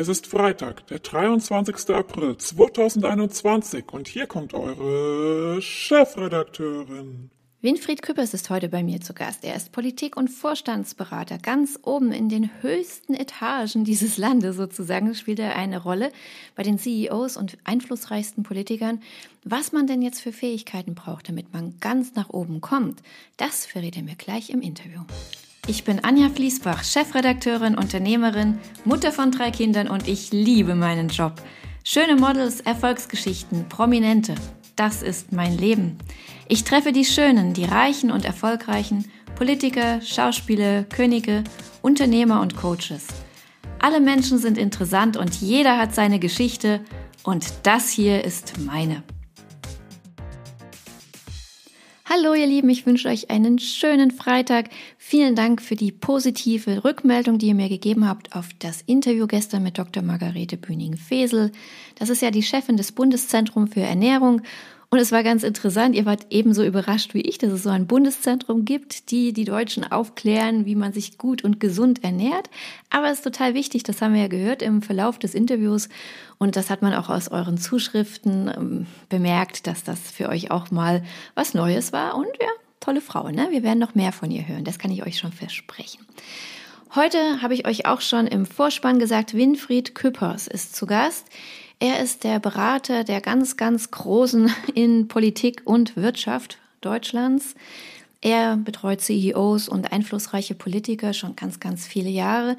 Es ist Freitag, der 23. April 2021 und hier kommt eure Chefredakteurin. Winfried Küppers ist heute bei mir zu Gast. Er ist Politik- und Vorstandsberater. Ganz oben in den höchsten Etagen dieses Landes sozusagen spielt er eine Rolle bei den CEOs und einflussreichsten Politikern. Was man denn jetzt für Fähigkeiten braucht, damit man ganz nach oben kommt, das verrät er mir gleich im Interview. Ich bin Anja Fließbach, Chefredakteurin, Unternehmerin, Mutter von drei Kindern und ich liebe meinen Job. Schöne Models, Erfolgsgeschichten, Prominente, das ist mein Leben. Ich treffe die Schönen, die Reichen und Erfolgreichen, Politiker, Schauspieler, Könige, Unternehmer und Coaches. Alle Menschen sind interessant und jeder hat seine Geschichte und das hier ist meine. Hallo ihr Lieben, ich wünsche euch einen schönen Freitag. Vielen Dank für die positive Rückmeldung, die ihr mir gegeben habt auf das Interview gestern mit Dr. Margarete Bühning-Fesel. Das ist ja die Chefin des Bundeszentrums für Ernährung und es war ganz interessant, ihr wart ebenso überrascht wie ich, dass es so ein Bundeszentrum gibt, die die Deutschen aufklären, wie man sich gut und gesund ernährt. Aber es ist total wichtig, das haben wir ja gehört im Verlauf des Interviews. Und das hat man auch aus euren Zuschriften ähm, bemerkt, dass das für euch auch mal was Neues war. Und ja, tolle Frau, ne? Wir werden noch mehr von ihr hören, das kann ich euch schon versprechen. Heute habe ich euch auch schon im Vorspann gesagt, Winfried Küppers ist zu Gast. Er ist der Berater der ganz, ganz Großen in Politik und Wirtschaft Deutschlands. Er betreut CEOs und einflussreiche Politiker schon ganz, ganz viele Jahre.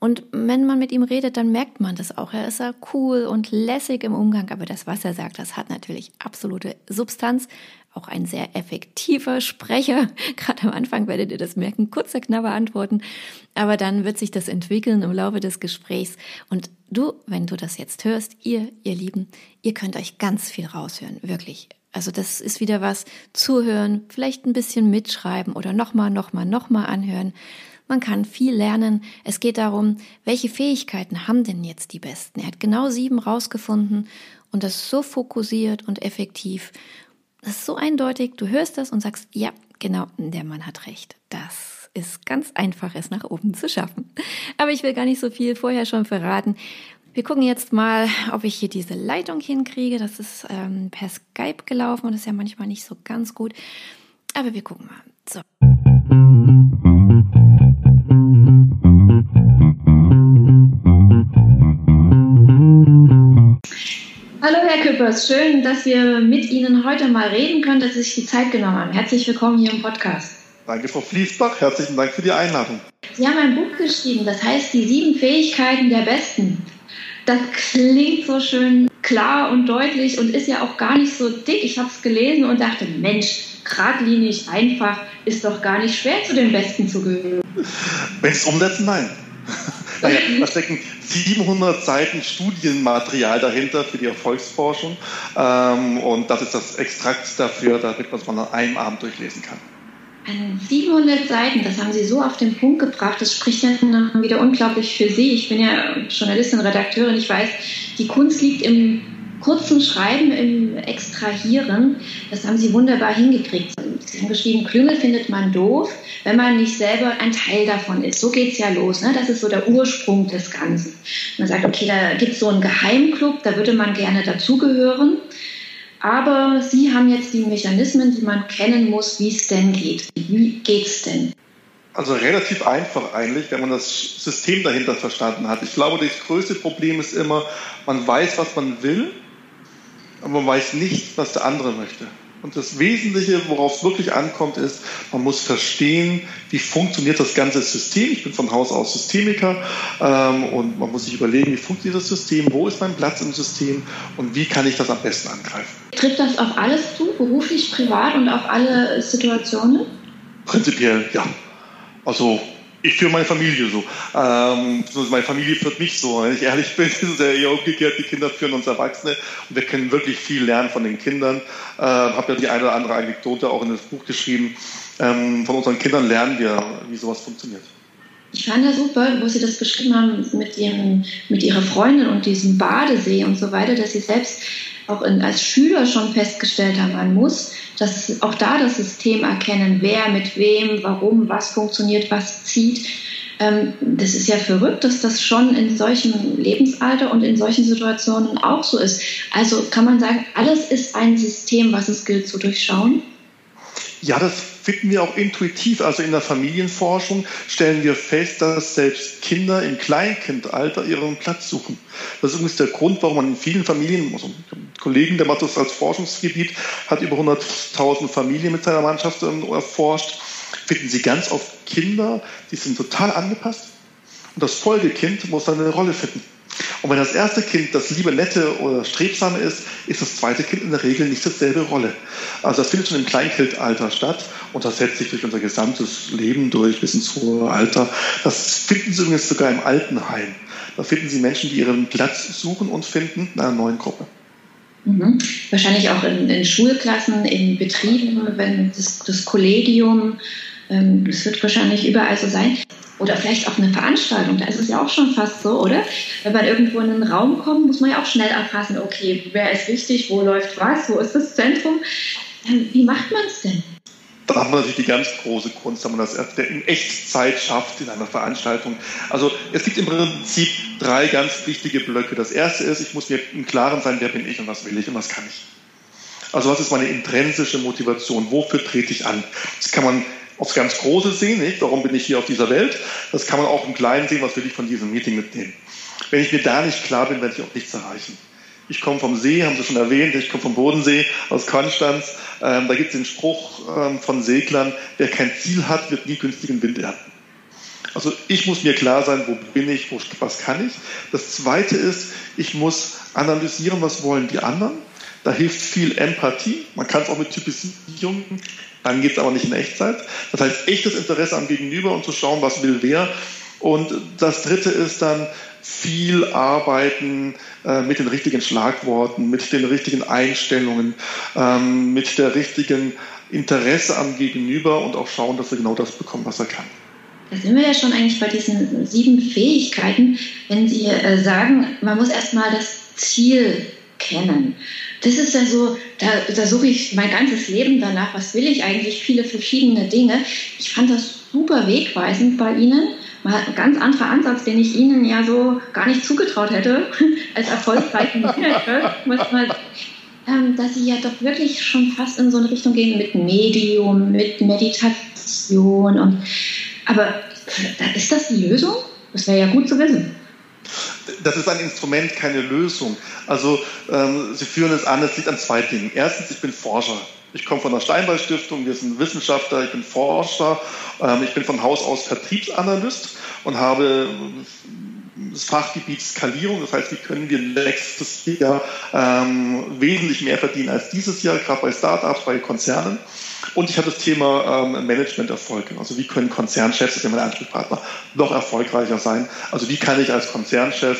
Und wenn man mit ihm redet, dann merkt man das auch. Er ist ja cool und lässig im Umgang, aber das, was er sagt, das hat natürlich absolute Substanz auch ein sehr effektiver Sprecher. Gerade am Anfang werdet ihr das merken, kurzer, knapper Antworten. Aber dann wird sich das entwickeln im Laufe des Gesprächs. Und du, wenn du das jetzt hörst, ihr, ihr Lieben, ihr könnt euch ganz viel raushören, wirklich. Also das ist wieder was, zuhören, vielleicht ein bisschen mitschreiben oder nochmal, nochmal, nochmal anhören. Man kann viel lernen. Es geht darum, welche Fähigkeiten haben denn jetzt die Besten? Er hat genau sieben rausgefunden und das so fokussiert und effektiv. Das ist so eindeutig, du hörst das und sagst, ja, genau, der Mann hat recht. Das ist ganz einfach, es nach oben zu schaffen. Aber ich will gar nicht so viel vorher schon verraten. Wir gucken jetzt mal, ob ich hier diese Leitung hinkriege. Das ist ähm, per Skype gelaufen und ist ja manchmal nicht so ganz gut. Aber wir gucken mal. So. Herr Küppers, schön, dass wir mit Ihnen heute mal reden können, dass Sie sich die Zeit genommen haben. Herzlich willkommen hier im Podcast. Danke, Frau Fließbach. Herzlichen Dank für die Einladung. Sie haben ein Buch geschrieben, das heißt Die sieben Fähigkeiten der Besten. Das klingt so schön klar und deutlich und ist ja auch gar nicht so dick. Ich habe es gelesen und dachte, Mensch, geradlinig, einfach, ist doch gar nicht schwer zu den Besten zu gehören. Wenn es umsetzen, nein. Naja, da stecken 700 Seiten Studienmaterial dahinter für die Erfolgsforschung. Ähm, und das ist das Extrakt dafür, damit man es an einem Abend durchlesen kann. 700 Seiten, das haben Sie so auf den Punkt gebracht. Das spricht dann wieder unglaublich für Sie. Ich bin ja Journalistin, Redakteurin. Ich weiß, die Kunst liegt im kurzen Schreiben, im Extrahieren. Das haben Sie wunderbar hingekriegt. Sie haben geschrieben, Klüngel findet man doof wenn man nicht selber ein Teil davon ist. So geht es ja los. Ne? Das ist so der Ursprung des Ganzen. Man sagt, okay, da gibt es so einen Geheimclub, da würde man gerne dazugehören. Aber Sie haben jetzt die Mechanismen, die man kennen muss, wie es denn geht. Wie geht es denn? Also relativ einfach eigentlich, wenn man das System dahinter verstanden hat. Ich glaube, das größte Problem ist immer, man weiß, was man will, aber man weiß nicht, was der andere möchte. Und das Wesentliche, worauf es wirklich ankommt, ist, man muss verstehen, wie funktioniert das ganze System. Ich bin von Haus aus Systemiker ähm, und man muss sich überlegen, wie funktioniert das System, wo ist mein Platz im System und wie kann ich das am besten angreifen. Trifft das auf alles zu, beruflich, privat und auf alle Situationen? Prinzipiell ja. Also ich führe meine Familie so. Ähm, meine Familie führt mich so. Wenn ich ehrlich bin, ist es ja eher umgekehrt. Die Kinder führen uns Erwachsene und wir können wirklich viel lernen von den Kindern. Ähm, habe ja die eine oder andere Anekdote auch in das Buch geschrieben. Ähm, von unseren Kindern lernen wir, wie sowas funktioniert. Ich fand das super, wo Sie das beschrieben haben mit, ihrem, mit Ihrer Freundin und diesem Badesee und so weiter, dass Sie selbst auch in, als Schüler schon festgestellt haben, man muss dass auch da das System erkennen, wer mit wem, warum, was funktioniert, was zieht. Ähm, das ist ja verrückt, dass das schon in solchem Lebensalter und in solchen Situationen auch so ist. Also kann man sagen, alles ist ein System, was es gilt zu durchschauen? Ja, das finden wir auch intuitiv. Also in der Familienforschung stellen wir fest, dass selbst Kinder im Kleinkindalter ihren Platz suchen. Das ist übrigens der Grund, warum man in vielen Familien, also Kollegen, der macht das als Forschungsgebiet, hat über 100.000 Familien mit seiner Mannschaft erforscht, finden Sie ganz oft Kinder, die sind total angepasst und das Folgekind muss seine Rolle finden. Und wenn das erste Kind das liebe, nette oder strebsame ist, ist das zweite Kind in der Regel nicht dasselbe Rolle. Also das findet schon im Kleinkindalter statt und das setzt sich durch unser gesamtes Leben durch bis ins hohe Alter. Das finden Sie übrigens sogar im Altenheim. Da finden Sie Menschen, die ihren Platz suchen und finden in einer neuen Gruppe. Mhm. Wahrscheinlich auch in, in, Schulklassen, in Betrieben, wenn das, das Kollegium, ähm, das wird wahrscheinlich überall so sein. Oder vielleicht auch eine Veranstaltung, da ist es ja auch schon fast so, oder? Wenn man irgendwo in einen Raum kommt, muss man ja auch schnell erfassen, okay, wer ist wichtig, wo läuft was, wo ist das Zentrum? Ähm, wie macht man es denn? Da haben wir natürlich die ganz große Kunst, dass man das in Echtzeit schafft in einer Veranstaltung. Also es gibt im Prinzip drei ganz wichtige Blöcke. Das erste ist, ich muss mir im Klaren sein, wer bin ich und was will ich und was kann ich. Also was ist meine intrinsische Motivation? Wofür trete ich an? Das kann man aufs ganz Große sehen, nicht? warum bin ich hier auf dieser Welt? Das kann man auch im Kleinen sehen, was will ich von diesem Meeting mitnehmen. Wenn ich mir da nicht klar bin, werde ich auch nichts erreichen. Ich komme vom See, haben Sie schon erwähnt, ich komme vom Bodensee aus Konstanz. Ähm, da gibt es den Spruch ähm, von Seglern, wer kein Ziel hat, wird nie günstigen Wind ernten. Also ich muss mir klar sein, wo bin ich, wo, was kann ich. Das Zweite ist, ich muss analysieren, was wollen die anderen. Da hilft viel Empathie. Man kann es auch mit Typisierung, dann geht es aber nicht in Echtzeit. Das heißt, echtes Interesse am Gegenüber und zu schauen, was will wer. Und das Dritte ist dann viel arbeiten äh, mit den richtigen Schlagworten, mit den richtigen Einstellungen, ähm, mit der richtigen Interesse am Gegenüber und auch schauen, dass er genau das bekommt, was er kann. Da sind wir ja schon eigentlich bei diesen sieben Fähigkeiten, wenn Sie äh, sagen, man muss erstmal das Ziel kennen. Das ist ja so, da, da suche ich mein ganzes Leben danach, was will ich eigentlich, viele verschiedene Dinge. Ich fand das super wegweisend bei Ihnen mal ein ganz anderer Ansatz, den ich Ihnen ja so gar nicht zugetraut hätte, als erfolgreichen Manager, muss man, ähm, dass Sie ja doch wirklich schon fast in so eine Richtung gehen mit Medium, mit Meditation und, aber ist das die Lösung? Das wäre ja gut zu wissen. Das ist ein Instrument, keine Lösung. Also ähm, Sie führen es an, es liegt an zwei Dingen. Erstens, ich bin Forscher. Ich komme von der Steinbeil Stiftung, wir sind Wissenschaftler, ich bin Forscher, ähm, ich bin von Haus aus Vertriebsanalyst und habe das Fachgebiet Skalierung, das heißt, wie können wir nächstes Jahr ähm, wesentlich mehr verdienen als dieses Jahr, gerade bei Startups, bei Konzernen. Und ich habe das Thema ähm, Managementerfolg, also wie können Konzernchefs, das ist ja mein Ansprechpartner, noch erfolgreicher sein. Also wie kann ich als Konzernchef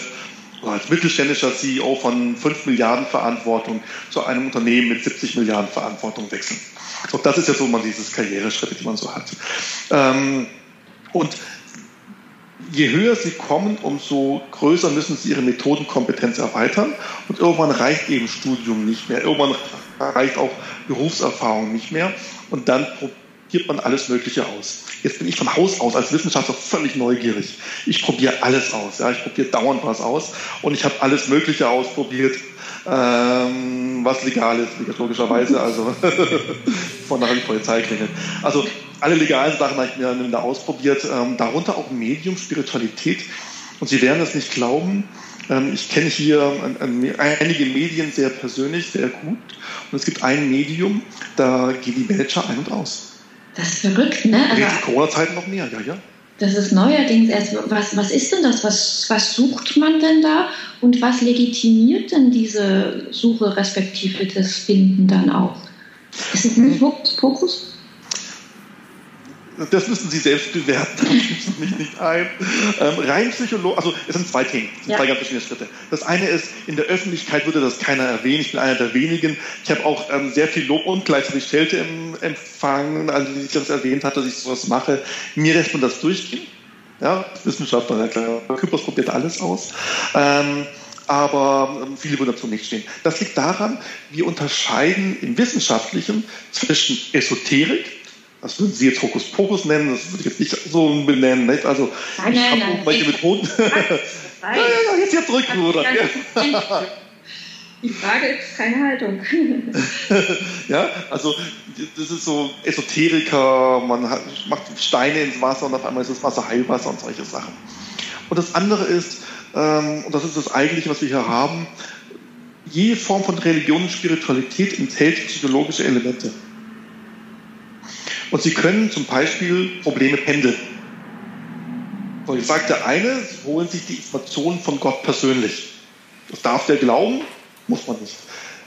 als mittelständischer CEO von 5 Milliarden Verantwortung zu einem Unternehmen mit 70 Milliarden Verantwortung wechseln. So, das ist ja so mal dieses Karriereschritte, die man so hat. Ähm, und je höher sie kommen, umso größer müssen sie ihre Methodenkompetenz erweitern. Und irgendwann reicht eben Studium nicht mehr. Irgendwann reicht auch Berufserfahrung nicht mehr. Und dann probiert man alles Mögliche aus. Jetzt bin ich von Haus aus als Wissenschaftler völlig neugierig. Ich probiere alles aus. Ja, ich probiere dauernd was aus und ich habe alles Mögliche ausprobiert, ähm, was legal ist, logischerweise. Also von der Polizei klingelt. Also alle legalen Sachen habe ich mir da ausprobiert. Ähm, darunter auch Medium, Spiritualität. Und Sie werden es nicht glauben. Ähm, ich kenne hier einige Medien sehr persönlich, sehr gut. Und es gibt ein Medium, da geht die Manager ein und aus. Das ist verrückt, ne? Also, in Corona-Zeiten noch mehr, ja, ja. Das ist neuerdings erst. Was, was ist denn das? Was, was sucht man denn da? Und was legitimiert denn diese Suche respektive das Finden dann auch? Ist es ein Fokus? Das müssen Sie selbst bewerten, da schließe mich nicht ein. Ähm, rein psychologisch, also es sind zwei Themen, es sind ja. zwei ganz verschiedene Schritte. Das eine ist, in der Öffentlichkeit würde das keiner erwähnen, ich bin einer der wenigen. Ich habe auch ähm, sehr viel Lob und gleichzeitig Schelte im Empfang, als ich das erwähnt hatte, dass ich sowas mache. Mir lässt man das durchgehen. Ja, Wissenschaftler, ja klar, Kypros probiert alles aus. Ähm, aber ähm, viele würden dazu nicht stehen. Das liegt daran, wir unterscheiden im Wissenschaftlichen zwischen Esoterik, Das würden Sie jetzt Hokuspokus nennen, das würde ich jetzt nicht so benennen. Nicht? Also, nein, ich habe irgendwelche Methoden. Nein, ja, ja, jetzt hier zurückgerudert. Die Frage ist keine Haltung. ja, also das ist so Esoteriker, man hat, macht Steine ins Wasser und auf einmal ist das Wasser Heilwasser und solche Sachen. Und das andere ist, ähm, und das ist das eigentliche, was wir hier haben, jede Form von Religion und Spiritualität enthält psychologische Elemente. Und sie können zum Beispiel Probleme pendeln. So, ich sage der eine, sie holen sich die Informationen von Gott persönlich. Das darf der glauben, muss man nicht.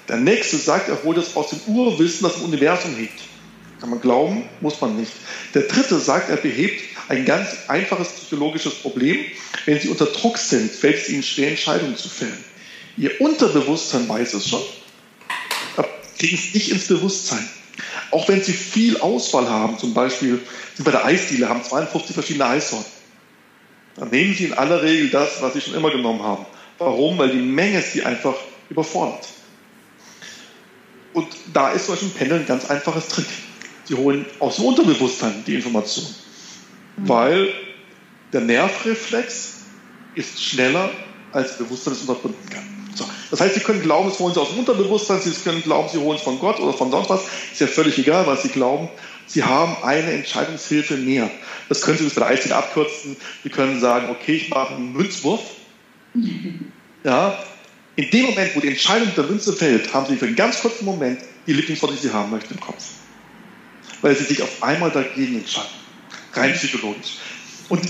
Der nächste sagt, er holt es aus dem Urwissen, das im Universum liegt. Kann man glauben, muss man nicht. Der dritte sagt, er behebt ein ganz einfaches psychologisches Problem. Wenn sie unter Druck sind, fällt es ihnen schwer, Entscheidungen zu fällen. Ihr Unterbewusstsein weiß es schon, aber kriegen es nicht ins Bewusstsein. Auch wenn sie viel Auswahl haben, zum Beispiel sind bei der Eisdiele, haben 52 verschiedene Eissorten, dann nehmen sie in aller Regel das, was sie schon immer genommen haben. Warum? Weil die Menge sie einfach überfordert. Und da ist solch ein Pendel ein ganz einfaches Trick. Sie holen aus dem Unterbewusstsein die Information. Mhm. Weil der Nervreflex ist schneller, als Bewusstsein es unterbinden kann. Das heißt, Sie können glauben, es holen Sie aus dem Unterbewusstsein, Sie können glauben, Sie holen es von Gott oder von sonst was. Ist ja völlig egal, was Sie glauben. Sie haben eine Entscheidungshilfe mehr. Das können Sie bis bei der Eisdiele abkürzen. Sie können sagen, okay, ich mache einen Münzwurf. Ja, in dem Moment, wo die Entscheidung der Münze fällt, haben Sie für einen ganz kurzen Moment die Lieblingsworte, die Sie haben möchten, im Kopf. Weil Sie sich auf einmal dagegen entscheiden. Rein psychologisch. Und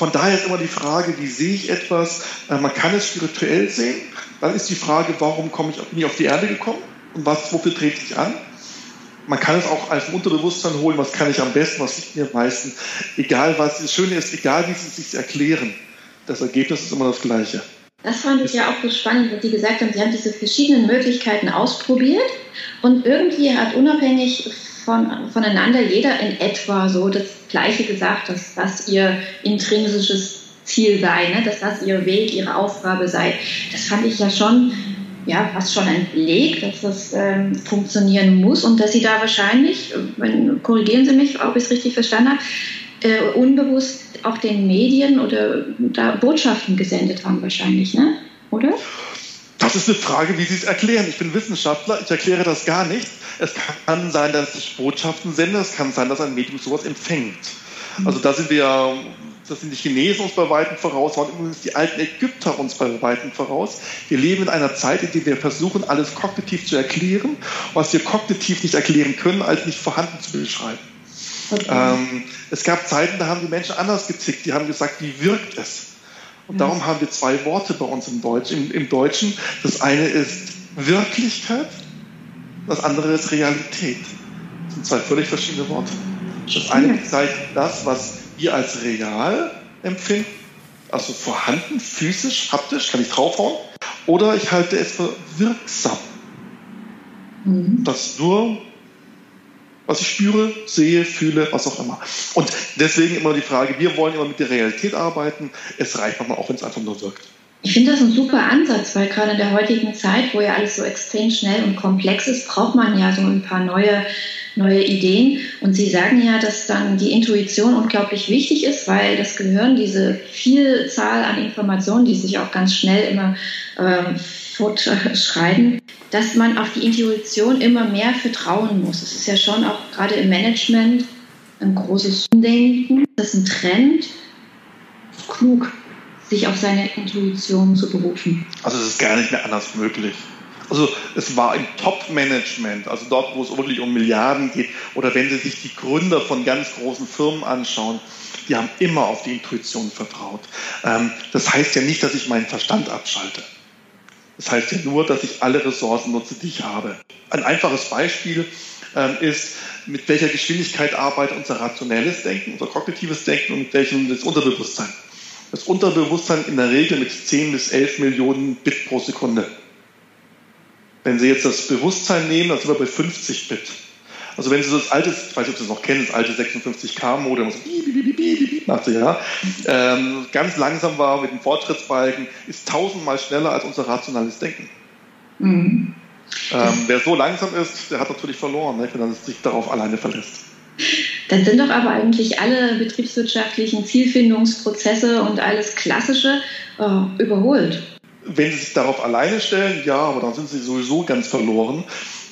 von daher ist immer die Frage, wie sehe ich etwas? Äh, man kann es spirituell sehen. Dann ist die Frage, warum komme ich nie auf die Erde gekommen? Und was, wofür trete ich an? Man kann es auch als Unterbewusstsein holen, was kann ich am besten, was liegt mir am meisten. Egal was, das Schöne ist, egal wie Sie es sich erklären, das Ergebnis ist immer das gleiche. Das fand ich ja auch so spannend, was Sie gesagt haben. Sie haben diese verschiedenen Möglichkeiten ausprobiert und irgendwie hat unabhängig von, voneinander jeder in etwa so das Gleiche gesagt, dass das ihr intrinsisches Ziel sei, ne? dass das ihr Weg, ihre Aufgabe sei. Das fand ich ja schon, ja, fast schon ein Beleg, dass das ähm, funktionieren muss und dass Sie da wahrscheinlich, wenn, korrigieren Sie mich, ob ich es richtig verstanden habe, äh, unbewusst auch den Medien oder da Botschaften gesendet haben wahrscheinlich, ne? oder? Das ist eine Frage, wie Sie es erklären. Ich bin Wissenschaftler, ich erkläre das gar nicht. Es kann sein, dass ich Botschaften sende, es kann sein, dass ein Medium sowas empfängt. Also da sind wir, das sind die Chinesen uns bei Weitem voraus, waren übrigens die alten Ägypter uns bei Weitem voraus. Wir leben in einer Zeit, in der wir versuchen, alles kognitiv zu erklären, was wir kognitiv nicht erklären können, als nicht vorhanden zu beschreiben. Okay. Ähm, es gab Zeiten, da haben die Menschen anders gezickt. Die haben gesagt, wie wirkt es? Und darum haben wir zwei Worte bei uns im, Deutsch, im, im Deutschen. Das eine ist Wirklichkeit, das andere ist Realität. Das sind zwei völlig verschiedene Worte. Das eine bezeichnet das, was wir als real empfinden, also vorhanden, physisch, haptisch, kann ich draufhauen, oder ich halte es für wirksam. Mhm. Das nur was ich spüre, sehe, fühle, was auch immer. Und deswegen immer die Frage, wir wollen immer mit der Realität arbeiten. Es reicht manchmal auch, wenn es einfach nur wirkt. Ich finde das ein super Ansatz, weil gerade in der heutigen Zeit, wo ja alles so extrem schnell und komplex ist, braucht man ja so ein paar neue, neue Ideen. Und Sie sagen ja, dass dann die Intuition unglaublich wichtig ist, weil das Gehirn diese Vielzahl an Informationen, die sich auch ganz schnell immer äh, fortschreiten, dass man auf die Intuition immer mehr vertrauen muss. Es ist ja schon auch gerade im Management ein großes Umdenken. Das ist ein Trend. Klug, sich auf seine Intuition zu berufen. Also es ist gar nicht mehr anders möglich. Also es war im Top-Management, also dort, wo es wirklich um Milliarden geht, oder wenn Sie sich die Gründer von ganz großen Firmen anschauen, die haben immer auf die Intuition vertraut. Ähm, das heißt ja nicht, dass ich meinen Verstand abschalte. Das heißt ja nur, dass ich alle Ressourcen nutze, die ich habe. Ein einfaches Beispiel ähm, ist, mit welcher Geschwindigkeit arbeitet unser rationelles Denken, unser kognitives Denken und mit welchem das Unterbewusstsein. Das Unterbewusstsein in der Regel mit 10 bis 11 Millionen Bit pro Sekunde. Wenn Sie jetzt das Bewusstsein nehmen, dann sind wir bei 50 Bit. Also wenn Sie das alte, ich weiß nicht, ob Sie es noch kennen, das alte 56K-Modem, was so machte, ja, ähm, ganz langsam war mit dem Fortschrittsbalken, ist tausendmal schneller als unser rationales Denken. Mhm. Ähm, wer so langsam ist, der hat natürlich verloren, ne, wenn er sich darauf alleine verlässt. Dann sind doch aber eigentlich alle betriebswirtschaftlichen Zielfindungsprozesse und alles Klassische äh, überholt. Wenn Sie sich darauf alleine stellen, ja, aber dann sind Sie sowieso ganz verloren,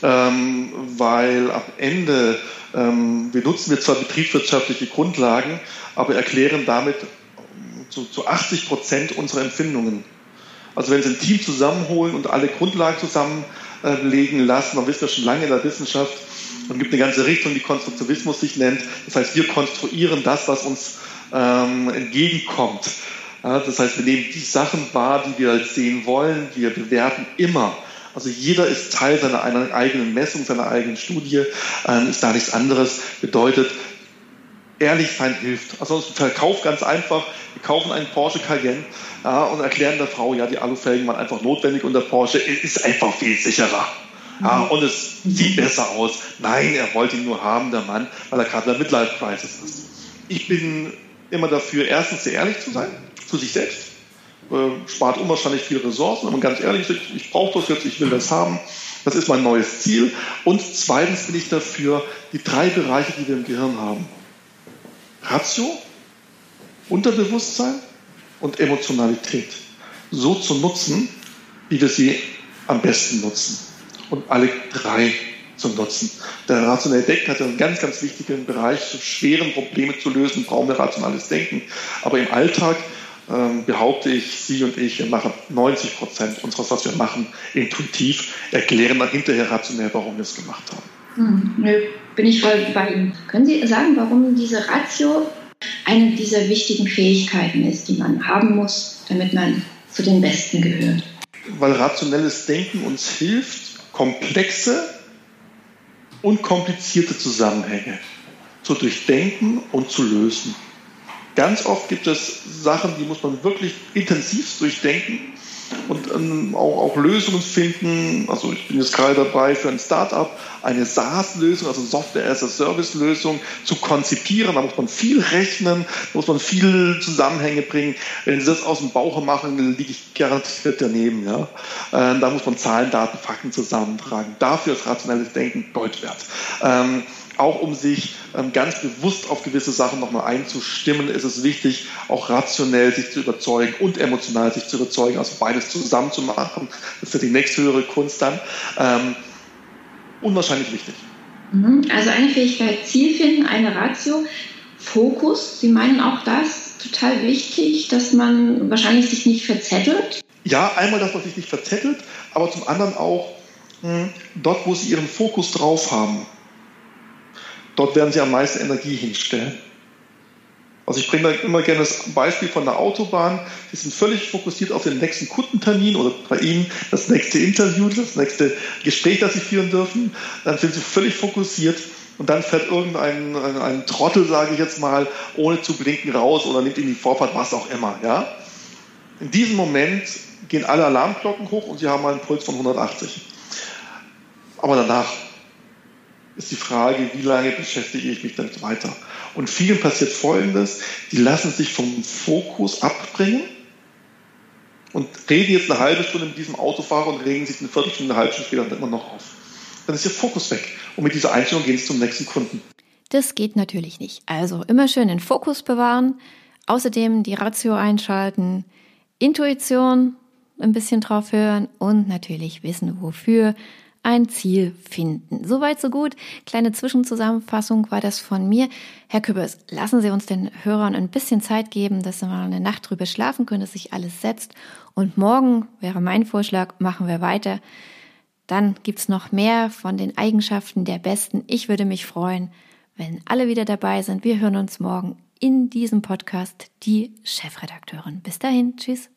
ähm, weil am Ende wir nutzen wir zwar betriebswirtschaftliche Grundlagen, aber erklären damit zu, zu 80 Prozent unsere Empfindungen. Also wenn Sie ein Team zusammenholen und alle Grundlagen zusammenlegen lassen, dann wissen wir schon lange in der Wissenschaft, und gibt eine ganze Richtung, die Konstruktivismus sich nennt. Das heißt, wir konstruieren das, was uns ähm, entgegenkommt. Ja, das heißt, wir nehmen die Sachen wahr, die wir sehen wollen. Wir bewerten immer. Also jeder ist Teil seiner eigenen Messung, seiner eigenen Studie, ähm, ist da nichts anderes. Bedeutet, ehrlich sein hilft. Also uns Verkauf ganz einfach. Wir kaufen einen Porsche Cayenne ja, und erklären der Frau, ja, die Alufelgen waren einfach notwendig und der Porsche ist einfach viel sicherer. Ja, und es sieht besser aus. Nein, er wollte ihn nur haben, der Mann, weil er gerade in der Midlife-Crisis ist. Ich bin immer dafür, erstens sehr ehrlich zu sein, zu sich selbst. Äh, spart unwahrscheinlich viele Ressourcen, wenn man ganz ehrlich ist, ich brauche das jetzt, ich will das haben. Das ist mein neues Ziel. Und zweitens bin ich dafür, die drei Bereiche, die wir im Gehirn haben, Ratio, Unterbewusstsein und Emotionalität, so zu nutzen, wie wir sie am besten nutzen und alle drei zu nutzen. Der rationelle Denken hat einen ganz, ganz wichtigen Bereich. Schweren Probleme zu lösen, brauchen wir rationales Denken. Aber im Alltag ähm, behaupte ich, Sie und ich, wir machen 90 Prozent unseres, was wir machen, intuitiv, erklären dann hinterher rationell, warum wir es gemacht haben. Hm, bin ich voll bei Ihnen. Können Sie sagen, warum diese Ratio eine dieser wichtigen Fähigkeiten ist, die man haben muss, damit man zu den Besten gehört? Weil rationelles Denken uns hilft, komplexe und komplizierte Zusammenhänge zu durchdenken und zu lösen. Ganz oft gibt es Sachen, die muss man wirklich intensiv durchdenken und ähm, auch, auch, Lösungen finden. Also ich bin jetzt gerade dabei für ein Startup eine SaaS-Lösung, also Software-as-a-Service-Lösung zu konzipieren. Da muss man viel rechnen, da muss man viel Zusammenhänge bringen. Wenn Sie das aus dem Bauch machen, liege ich garantiert daneben. Ja? Äh, da muss man Zahlen, Daten, Fakten zusammentragen. Dafür ist rationelles Denken Gold wert. Ähm, auch um sich ähm, ganz bewusst auf gewisse Sachen nochmal einzustimmen, ist es wichtig, auch rationell sich zu überzeugen und emotional sich zu überzeugen, also beides zusammen zu machen. Das ist ja die nächsthöhere Kunst dann. Ähm, unwahrscheinlich wichtig. Mhm. Also eine Fähigkeit, Ziel finden, eine Ratio, Fokus. Sie meinen auch das total wichtig, dass man wahrscheinlich sich nicht verzettelt? Ja, einmal, dass man sich nicht verzettelt, aber zum anderen auch mh, hm, dort, wo Sie Ihren Fokus drauf haben Dort werden sie am meisten Energie hinstellen. Also ich bringe da immer gerne das Beispiel von der Autobahn. Sie sind völlig fokussiert auf den nächsten Kundentermin oder bei Ihnen das nächste Interview, das nächste Gespräch, das Sie führen dürfen. Dann sind Sie völlig fokussiert und dann fährt irgendein ein, ein Trottel, sage ich jetzt mal, ohne zu blinken raus oder nimmt Ihnen die Vorfahrt, was auch immer. Ja? In diesem Moment gehen alle Alarmglocken hoch und Sie haben einen Puls von 180. Aber danach ist die Frage, wie lange beschäftige ich mich damit weiter. Und vielen passiert Folgendes, die lassen sich vom Fokus abbringen und reden jetzt eine halbe Stunde mit diesem Autofahrer und regen sich eine Viertelstunde, eine halbe Stunde später immer noch auf. Dann ist ihr Fokus weg. Und mit dieser Einstellung gehen sie zum nächsten Kunden. Das geht natürlich nicht. Also immer schön den Fokus bewahren, außerdem die Ratio einschalten, Intuition ein bisschen drauf hören und natürlich wissen, wofür ein Ziel finden. Soweit, so gut. Kleine Zwischenzusammenfassung war das von mir. Herr Küppers, lassen Sie uns den Hörern ein bisschen Zeit geben, dass sie mal eine Nacht drüber schlafen können, dass sich alles setzt. Und morgen wäre mein Vorschlag, machen wir weiter. Dann gibt's noch mehr von den Eigenschaften der Besten. Ich würde mich freuen, wenn alle wieder dabei sind. Wir hören uns morgen in diesem Podcast, die Chefredakteurin. Bis dahin, tschüss.